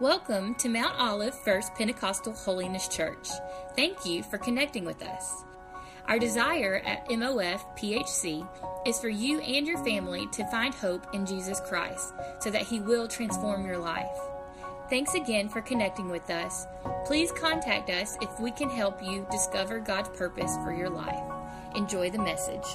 Welcome to Mount Olive First Pentecostal Holiness Church. Thank you for connecting with us. Our desire at MOF PHC is for you and your family to find hope in Jesus Christ so that He will transform your life. Thanks again for connecting with us. Please contact us if we can help you discover God's purpose for your life. Enjoy the message.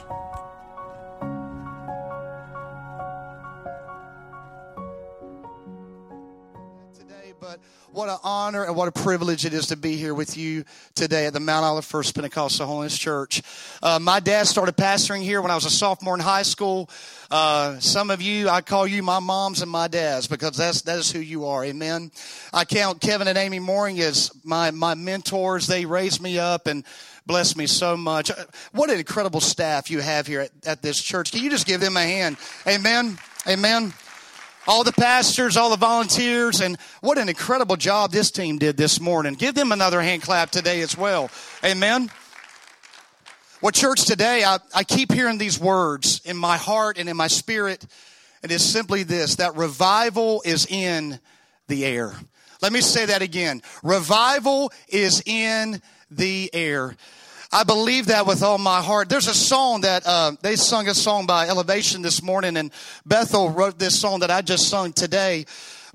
What an honor and what a privilege it is to be here with you today at the Mount Olive First Pentecostal Holiness Church. Uh, my dad started pastoring here when I was a sophomore in high school. Uh, some of you, I call you my moms and my dads because that's that is who you are. Amen. I count Kevin and Amy Mooring as my my mentors. They raised me up and blessed me so much. What an incredible staff you have here at, at this church. Can you just give them a hand? Amen. Amen all the pastors, all the volunteers, and what an incredible job this team did this morning. Give them another hand clap today as well. Amen. Well, church, today I, I keep hearing these words in my heart and in my spirit. and It is simply this that revival is in the air. Let me say that again. Revival is in the air. I believe that with all my heart. There's a song that uh, they sung a song by Elevation this morning, and Bethel wrote this song that I just sung today.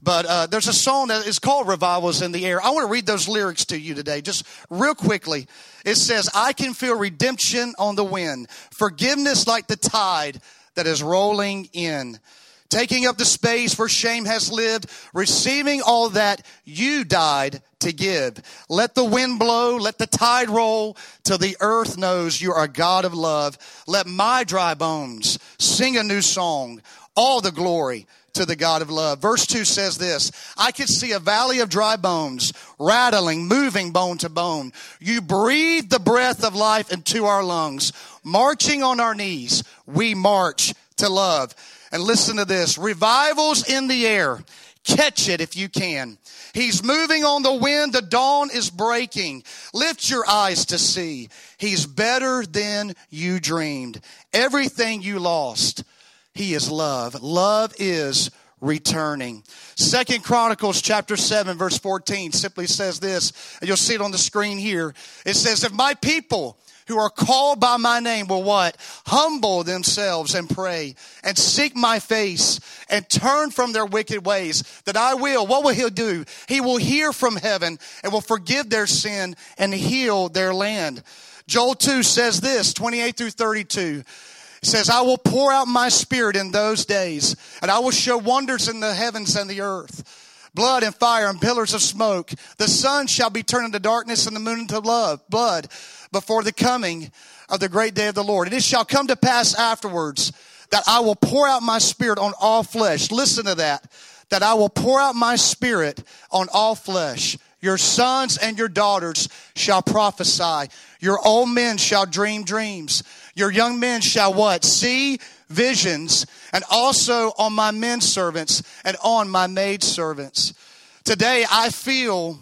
But uh, there's a song that is called Revivals in the Air. I want to read those lyrics to you today, just real quickly. It says, I can feel redemption on the wind, forgiveness like the tide that is rolling in taking up the space where shame has lived, receiving all that you died to give. Let the wind blow, let the tide roll till the earth knows you are a God of love. Let my dry bones sing a new song, all the glory to the God of love. Verse 2 says this I could see a valley of dry bones, rattling, moving bone to bone. You breathe the breath of life into our lungs. Marching on our knees, we march to love. And listen to this revivals in the air. Catch it if you can. He's moving on the wind. The dawn is breaking. Lift your eyes to see. He's better than you dreamed. Everything you lost, He is love. Love is returning. Second Chronicles chapter 7 verse 14 simply says this, and you'll see it on the screen here. It says, if my people who are called by my name will what? Humble themselves and pray and seek my face and turn from their wicked ways that I will. What will he do? He will hear from heaven and will forgive their sin and heal their land. Joel 2 says this, 28 through 32. It says, I will pour out my spirit in those days and I will show wonders in the heavens and the earth blood and fire and pillars of smoke. The sun shall be turned into darkness and the moon into love, blood before the coming of the great day of the Lord. And it shall come to pass afterwards that I will pour out my spirit on all flesh. Listen to that. That I will pour out my spirit on all flesh. Your sons and your daughters shall prophesy. Your old men shall dream dreams. Your young men shall what? See visions. And also on my men servants and on my maid servants. Today I feel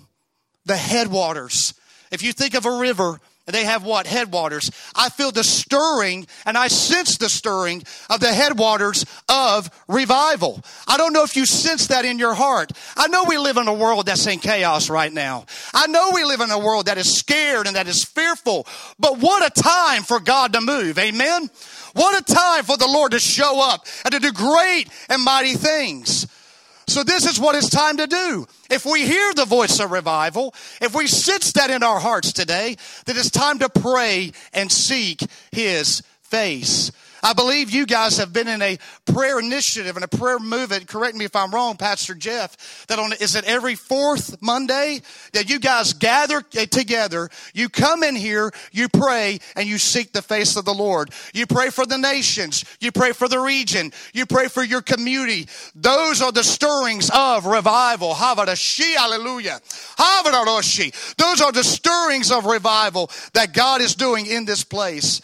the headwaters. If you think of a river, they have what? Headwaters. I feel the stirring and I sense the stirring of the headwaters of revival. I don't know if you sense that in your heart. I know we live in a world that's in chaos right now. I know we live in a world that is scared and that is fearful. But what a time for God to move. Amen. What a time for the Lord to show up and to do great and mighty things. So this is what it's time to do. If we hear the voice of revival, if we sense that in our hearts today, that it's time to pray and seek His face. I believe you guys have been in a prayer initiative and a prayer movement. Correct me if I'm wrong, Pastor Jeff. That on is it every fourth Monday that you guys gather eh, together. You come in here, you pray, and you seek the face of the Lord. You pray for the nations. You pray for the region. You pray for your community. Those are the stirrings of revival. Havarashi, hallelujah. Those are the stirrings of revival that God is doing in this place.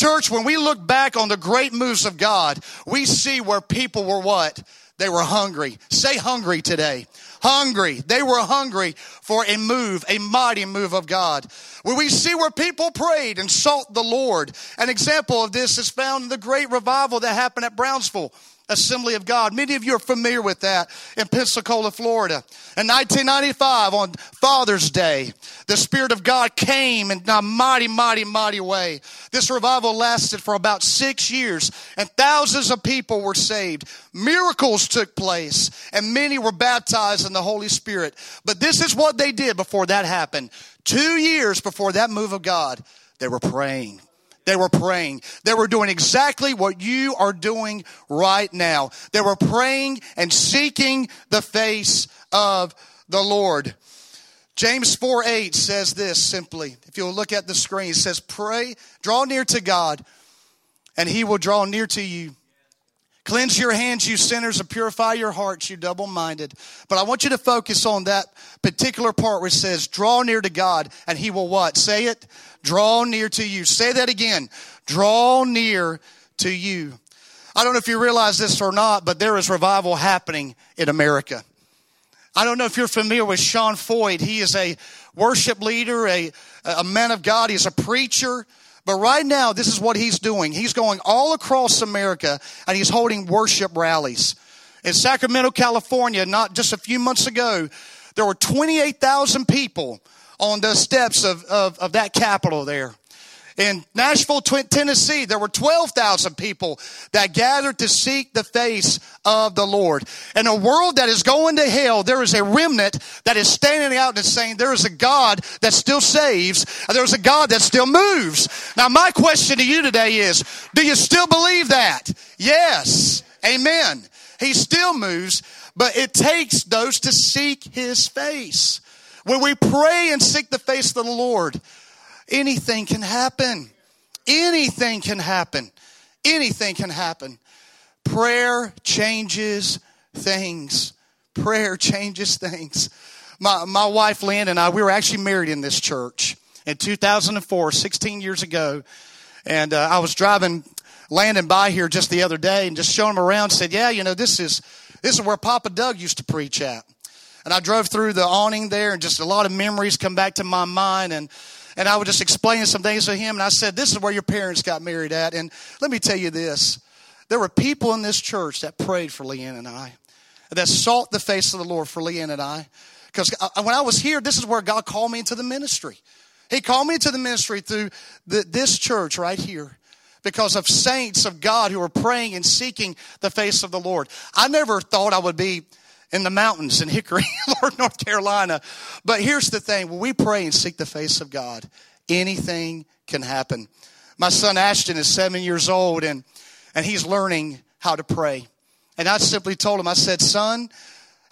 Church, when we look back on the great moves of God, we see where people were what? They were hungry. Say hungry today. Hungry. They were hungry for a move, a mighty move of God. When we see where people prayed and sought the Lord. An example of this is found in the great revival that happened at Brownsville Assembly of God. Many of you are familiar with that in Pensacola, Florida. In 1995, on Father's Day, the Spirit of God came in a mighty, mighty, mighty way. This revival lasted for about six years, and thousands of people were saved. Miracles took place, and many were baptized in the Holy Spirit. But this is what they did before that happened. Two years before that move of God, they were praying. They were praying. They were doing exactly what you are doing right now. They were praying and seeking the face of the Lord. James 4 8 says this simply. If you'll look at the screen, it says, Pray, draw near to God, and he will draw near to you. Cleanse your hands, you sinners, and purify your hearts, you double minded. But I want you to focus on that particular part it says, Draw near to God, and he will what? Say it draw near to you. Say that again. Draw near to you. I don't know if you realize this or not, but there is revival happening in America. I don't know if you're familiar with Sean Feucht. He is a worship leader, a, a man of God. He's a preacher. But right now, this is what he's doing. He's going all across America and he's holding worship rallies. In Sacramento, California, not just a few months ago, there were 28,000 people on the steps of, of, of that capitol there. In Nashville, Tennessee, there were 12,000 people that gathered to seek the face of the Lord. In a world that is going to hell, there is a remnant that is standing out and saying there is a God that still saves and there is a God that still moves. Now, my question to you today is, do you still believe that? Yes. Amen. He still moves, but it takes those to seek his face. When we pray and seek the face of the Lord, anything can happen. Anything can happen. Anything can happen. Prayer changes things. Prayer changes things. My, my wife Lynn and I, we were actually married in this church in 2004, 16 years ago. And uh, I was driving Landon by here just the other day and just showing him around. Said, "Yeah, you know, this is this is where Papa Doug used to preach at." And I drove through the awning there and just a lot of memories come back to my mind. And, and I was just explaining some things to him. And I said, This is where your parents got married at. And let me tell you this there were people in this church that prayed for Leanne and I, that sought the face of the Lord for Leanne and I. Because when I was here, this is where God called me into the ministry. He called me into the ministry through the, this church right here because of saints of God who were praying and seeking the face of the Lord. I never thought I would be in the mountains in Hickory, Lord, North Carolina. But here's the thing when we pray and seek the face of God, anything can happen. My son Ashton is seven years old and, and he's learning how to pray. And I simply told him, I said, son,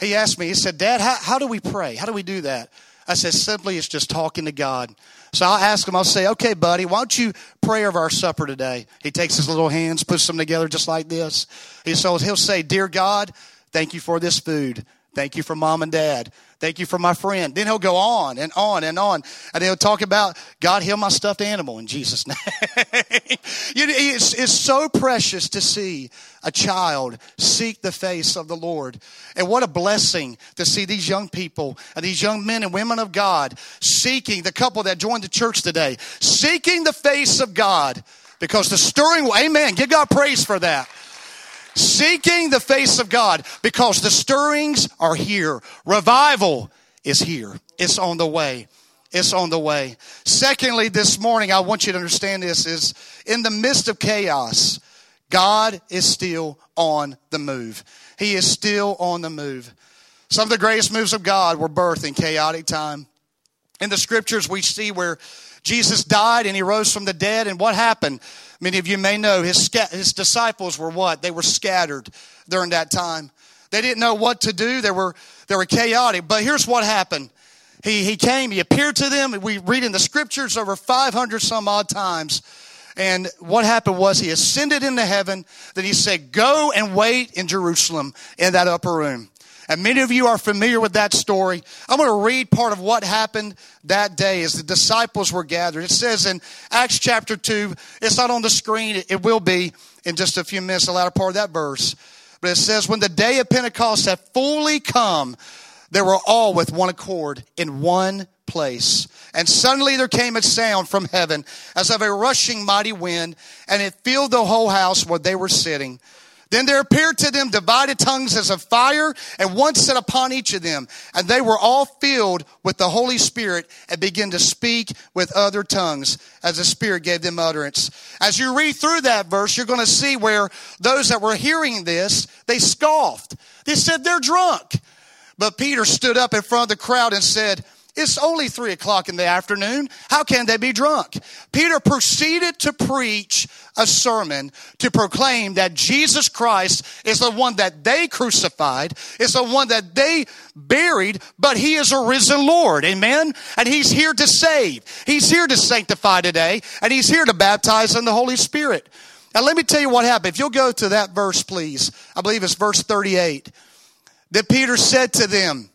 he asked me, he said, Dad, how, how do we pray? How do we do that? I said, simply, it's just talking to God. So I'll ask him, I'll say, okay, buddy, why don't you pray over our supper today? He takes his little hands, puts them together just like this. He so he'll say, Dear God, Thank you for this food. Thank you for mom and dad. Thank you for my friend. Then he'll go on and on and on. And he'll talk about God heal my stuffed animal in Jesus' name. it's, it's so precious to see a child seek the face of the Lord. And what a blessing to see these young people and these young men and women of God seeking, the couple that joined the church today, seeking the face of God. Because the stirring, amen, give God praise for that seeking the face of God because the stirrings are here. Revival is here. It's on the way. It's on the way. Secondly, this morning, I want you to understand this is in the midst of chaos, God is still on the move. He is still on the move. Some of the greatest moves of God were birthed in chaotic time. In the scriptures, we see where Jesus died and he rose from the dead, and what happened? Many of you may know his, his disciples were what? They were scattered during that time. They didn't know what to do. They were, they were chaotic. But here's what happened. He, he came, he appeared to them. We read in the scriptures over 500 some odd times. And what happened was he ascended into heaven. Then he said, Go and wait in Jerusalem in that upper room. And many of you are familiar with that story. I'm going to read part of what happened that day as the disciples were gathered. It says in Acts chapter 2, it's not on the screen, it will be in just a few minutes, the latter part of that verse. But it says, When the day of Pentecost had fully come, they were all with one accord in one place. And suddenly there came a sound from heaven as of a rushing mighty wind, and it filled the whole house where they were sitting. Then there appeared to them divided tongues as of fire, and one set upon each of them. And they were all filled with the Holy Spirit and began to speak with other tongues as the Spirit gave them utterance. As you read through that verse, you're going to see where those that were hearing this, they scoffed. They said they're drunk. But Peter stood up in front of the crowd and said, it's only three o'clock in the afternoon. How can they be drunk? Peter proceeded to preach a sermon to proclaim that Jesus Christ is the one that they crucified, is the one that they buried, but he is a risen Lord. Amen. And he's here to save. He's here to sanctify today, and he's here to baptize in the Holy Spirit. Now let me tell you what happened. If you'll go to that verse, please. I believe it's verse 38. That Peter said to them,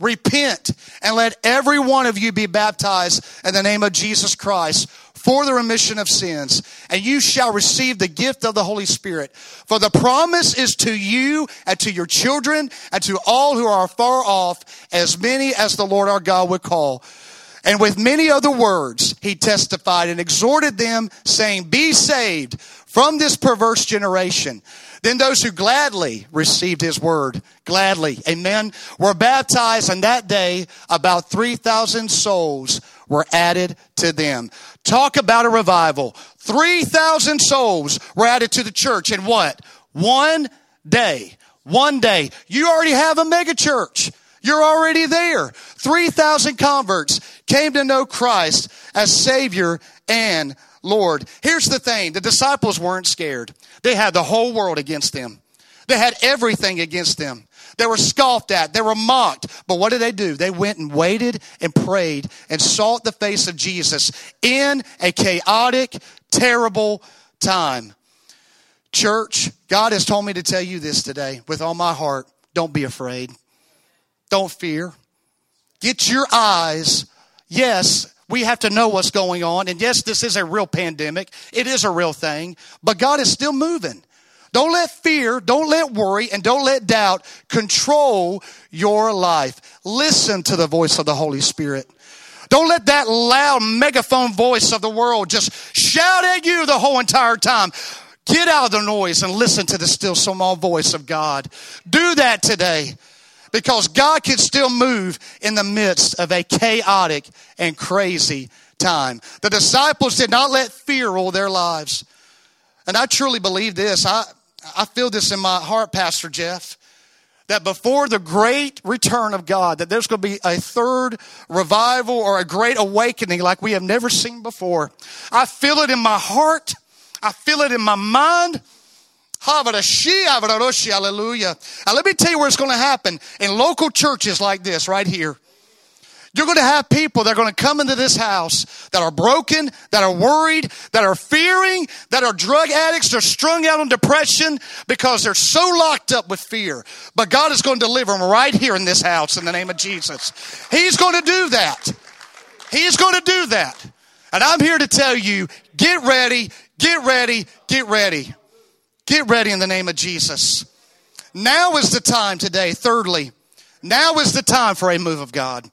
Repent and let every one of you be baptized in the name of Jesus Christ for the remission of sins, and you shall receive the gift of the Holy Spirit. For the promise is to you and to your children and to all who are far off, as many as the Lord our God would call. And with many other words, he testified and exhorted them, saying, Be saved from this perverse generation. Then those who gladly received his word, gladly, amen, were baptized, and that day about 3,000 souls were added to them. Talk about a revival. 3,000 souls were added to the church in what? One day. One day. You already have a mega church. You're already there. 3,000 converts came to know Christ as Savior and Lord. Here's the thing the disciples weren't scared, they had the whole world against them, they had everything against them. They were scoffed at. They were mocked. But what did they do? They went and waited and prayed and sought the face of Jesus in a chaotic, terrible time. Church, God has told me to tell you this today with all my heart. Don't be afraid. Don't fear. Get your eyes. Yes, we have to know what's going on. And yes, this is a real pandemic. It is a real thing. But God is still moving. Don't let fear, don't let worry, and don't let doubt control your life. Listen to the voice of the Holy Spirit. Don't let that loud megaphone voice of the world just shout at you the whole entire time. Get out of the noise and listen to the still small voice of God. Do that today because God can still move in the midst of a chaotic and crazy time. The disciples did not let fear rule their lives. And I truly believe this. I, I feel this in my heart, Pastor Jeff, that before the great return of God, that there's going to be a third revival or a great awakening like we have never seen before. I feel it in my heart. I feel it in my mind. Hallelujah. Now let me tell you where it's going to happen in local churches like this right here. You're going to have people that are going to come into this house that are broken, that are worried, that are fearing, that are drug addicts, they're strung out on depression because they're so locked up with fear. But God is going to deliver them right here in this house in the name of Jesus. He's going to do that. He's going to do that. And I'm here to tell you get ready, get ready, get ready. Get ready in the name of Jesus. Now is the time today. Thirdly, now is the time for a move of God.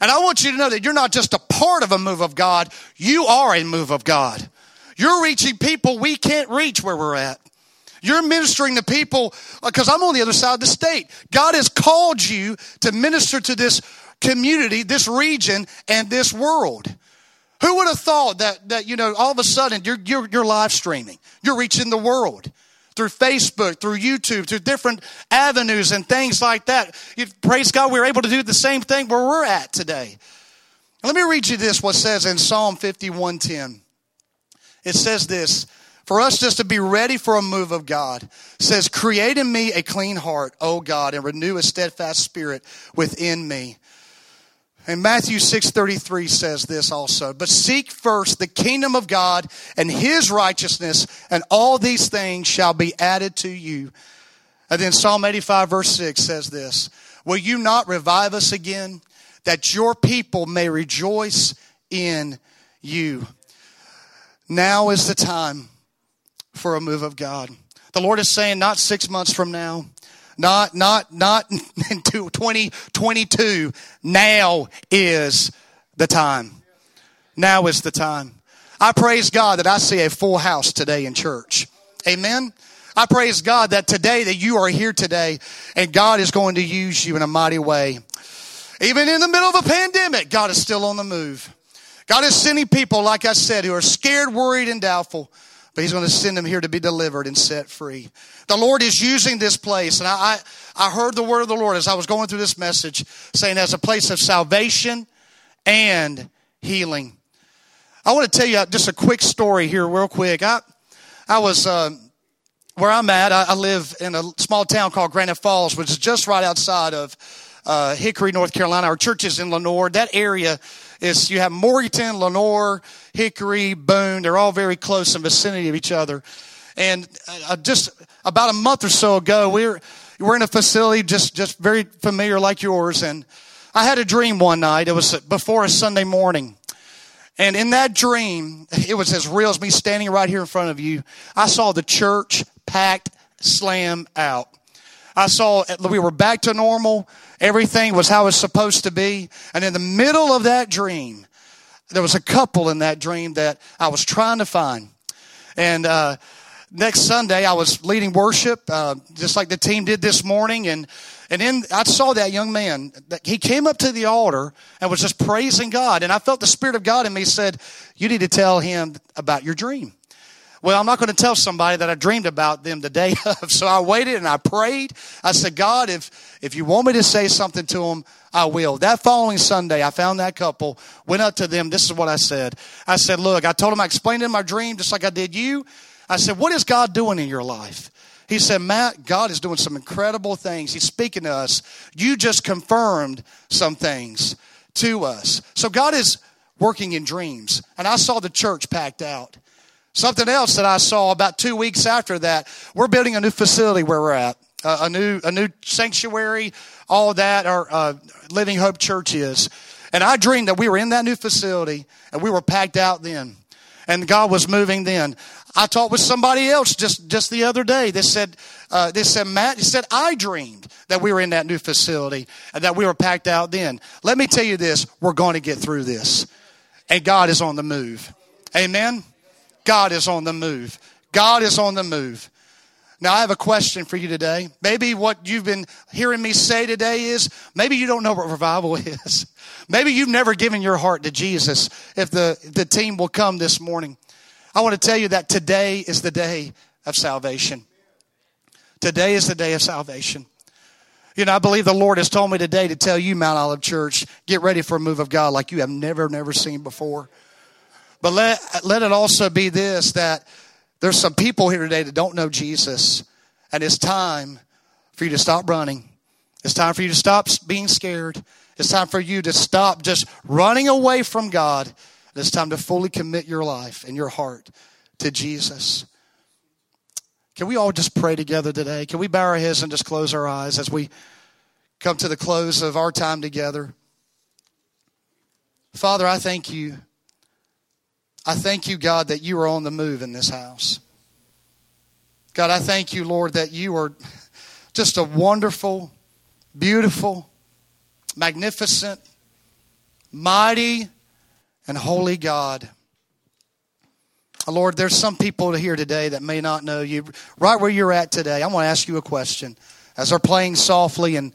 And I want you to know that you're not just a part of a move of God, you are a move of God. You're reaching people we can't reach where we're at. You're ministering to people uh, because I'm on the other side of the state. God has called you to minister to this community, this region, and this world. Who would have thought that, that you know, all of a sudden you're, you're, you're live streaming, you're reaching the world through Facebook, through YouTube, through different avenues and things like that. You, praise God, we're able to do the same thing where we're at today. Let me read you this, what says in Psalm 51.10. It says this, for us just to be ready for a move of God. Says, create in me a clean heart, O God, and renew a steadfast spirit within me. And Matthew 6:33 says this also, but seek first the kingdom of God and his righteousness and all these things shall be added to you. And then Psalm 85 verse 6 says this, will you not revive us again that your people may rejoice in you? Now is the time for a move of God. The Lord is saying not 6 months from now, not, not, not in 2022. Now is the time. Now is the time. I praise God that I see a full house today in church. Amen. I praise God that today that you are here today and God is going to use you in a mighty way. Even in the middle of a pandemic, God is still on the move. God is sending people, like I said, who are scared, worried, and doubtful, but He's going to send them here to be delivered and set free. The Lord is using this place, and I, I, heard the word of the Lord as I was going through this message saying as a place of salvation and healing. I want to tell you just a quick story here, real quick. I, I was, uh, where I'm at, I, I live in a small town called Granite Falls, which is just right outside of uh, Hickory, North Carolina. Our church is in Lenoir. That area is, you have Morganton, Lenoir, Hickory, Boone. They're all very close in vicinity of each other. And uh, just about a month or so ago, we were, we were in a facility just, just very familiar like yours. And I had a dream one night. It was before a Sunday morning. And in that dream, it was as real as me standing right here in front of you. I saw the church packed, slam out. I saw we were back to normal. Everything was how it's supposed to be. And in the middle of that dream, there was a couple in that dream that I was trying to find. And uh, next Sunday, I was leading worship, uh, just like the team did this morning. And and then I saw that young man. He came up to the altar and was just praising God. And I felt the Spirit of God in me said, "You need to tell him about your dream." Well, I'm not going to tell somebody that I dreamed about them the day of. So I waited and I prayed. I said, God, if, if you want me to say something to them, I will. That following Sunday, I found that couple, went up to them. This is what I said. I said, look, I told them I explained in my dream just like I did you. I said, what is God doing in your life? He said, Matt, God is doing some incredible things. He's speaking to us. You just confirmed some things to us. So God is working in dreams. And I saw the church packed out. Something else that I saw about two weeks after that, we're building a new facility where we're at, uh, a new a new sanctuary, all that. Our uh, Living Hope Church is, and I dreamed that we were in that new facility and we were packed out then, and God was moving then. I talked with somebody else just just the other day. They said uh, they said Matt. He said I dreamed that we were in that new facility and that we were packed out then. Let me tell you this: we're going to get through this, and God is on the move. Amen. God is on the move. God is on the move. Now, I have a question for you today. Maybe what you've been hearing me say today is maybe you don't know what revival is. Maybe you've never given your heart to Jesus. If the, the team will come this morning, I want to tell you that today is the day of salvation. Today is the day of salvation. You know, I believe the Lord has told me today to tell you, Mount Olive Church, get ready for a move of God like you have never, never seen before. But let, let it also be this that there's some people here today that don't know Jesus, and it's time for you to stop running. It's time for you to stop being scared. It's time for you to stop just running away from God. And It's time to fully commit your life and your heart to Jesus. Can we all just pray together today? Can we bow our heads and just close our eyes as we come to the close of our time together? Father, I thank you I thank you, God, that you are on the move in this house. God, I thank you, Lord, that you are just a wonderful, beautiful, magnificent, mighty, and holy God. Uh, Lord, there's some people here today that may not know you. Right where you're at today, I want to ask you a question. As they're playing softly and,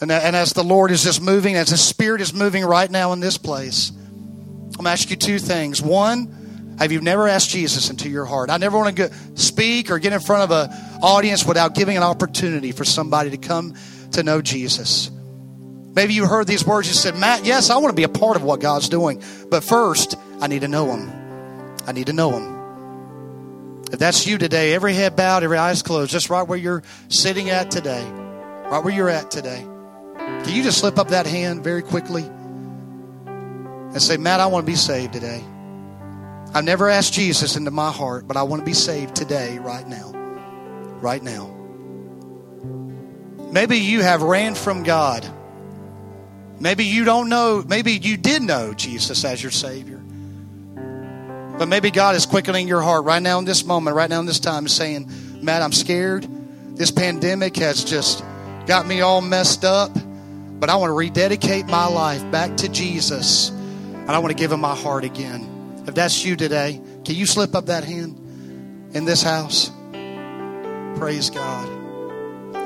and, and as the Lord is just moving, as the Spirit is moving right now in this place. I'm going to ask you two things. One, have you never asked Jesus into your heart? I never want to speak or get in front of an audience without giving an opportunity for somebody to come to know Jesus. Maybe you heard these words. You said, Matt, yes, I want to be a part of what God's doing. But first, I need to know Him. I need to know Him. If that's you today, every head bowed, every eyes closed, just right where you're sitting at today, right where you're at today. Can you just slip up that hand very quickly? And say, Matt, I want to be saved today. I've never asked Jesus into my heart, but I want to be saved today, right now. Right now. Maybe you have ran from God. Maybe you don't know, maybe you did know Jesus as your Savior. But maybe God is quickening your heart right now in this moment, right now in this time, saying, Matt, I'm scared. This pandemic has just got me all messed up, but I want to rededicate my life back to Jesus and I want to give him my heart again. If that's you today, can you slip up that hand in this house? Praise God.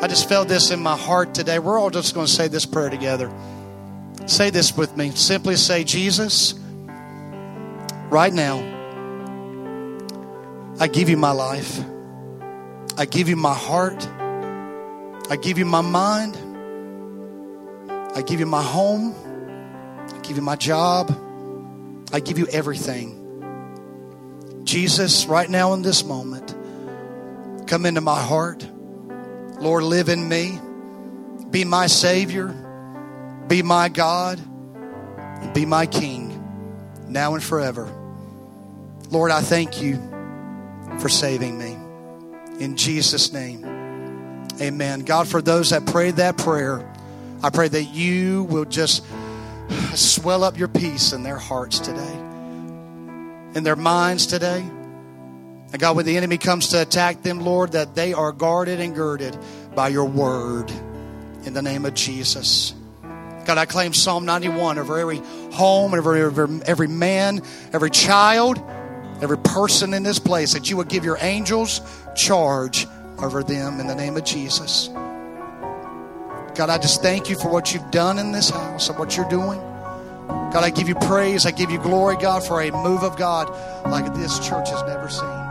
I just felt this in my heart today. We're all just going to say this prayer together. Say this with me. Simply say, Jesus, right now, I give you my life. I give you my heart. I give you my mind. I give you my home. I give you my job. I give you everything. Jesus, right now in this moment, come into my heart. Lord, live in me. Be my Savior. Be my God. And be my King now and forever. Lord, I thank you for saving me. In Jesus' name, amen. God, for those that prayed that prayer, I pray that you will just swell up your peace in their hearts today, in their minds today. And God, when the enemy comes to attack them, Lord, that they are guarded and girded by your word in the name of Jesus. God, I claim Psalm 91 over every home, every, every man, every child, every person in this place, that you would give your angels charge over them in the name of Jesus. God, I just thank you for what you've done in this house and what you're doing. God, I give you praise. I give you glory, God, for a move of God like this church has never seen.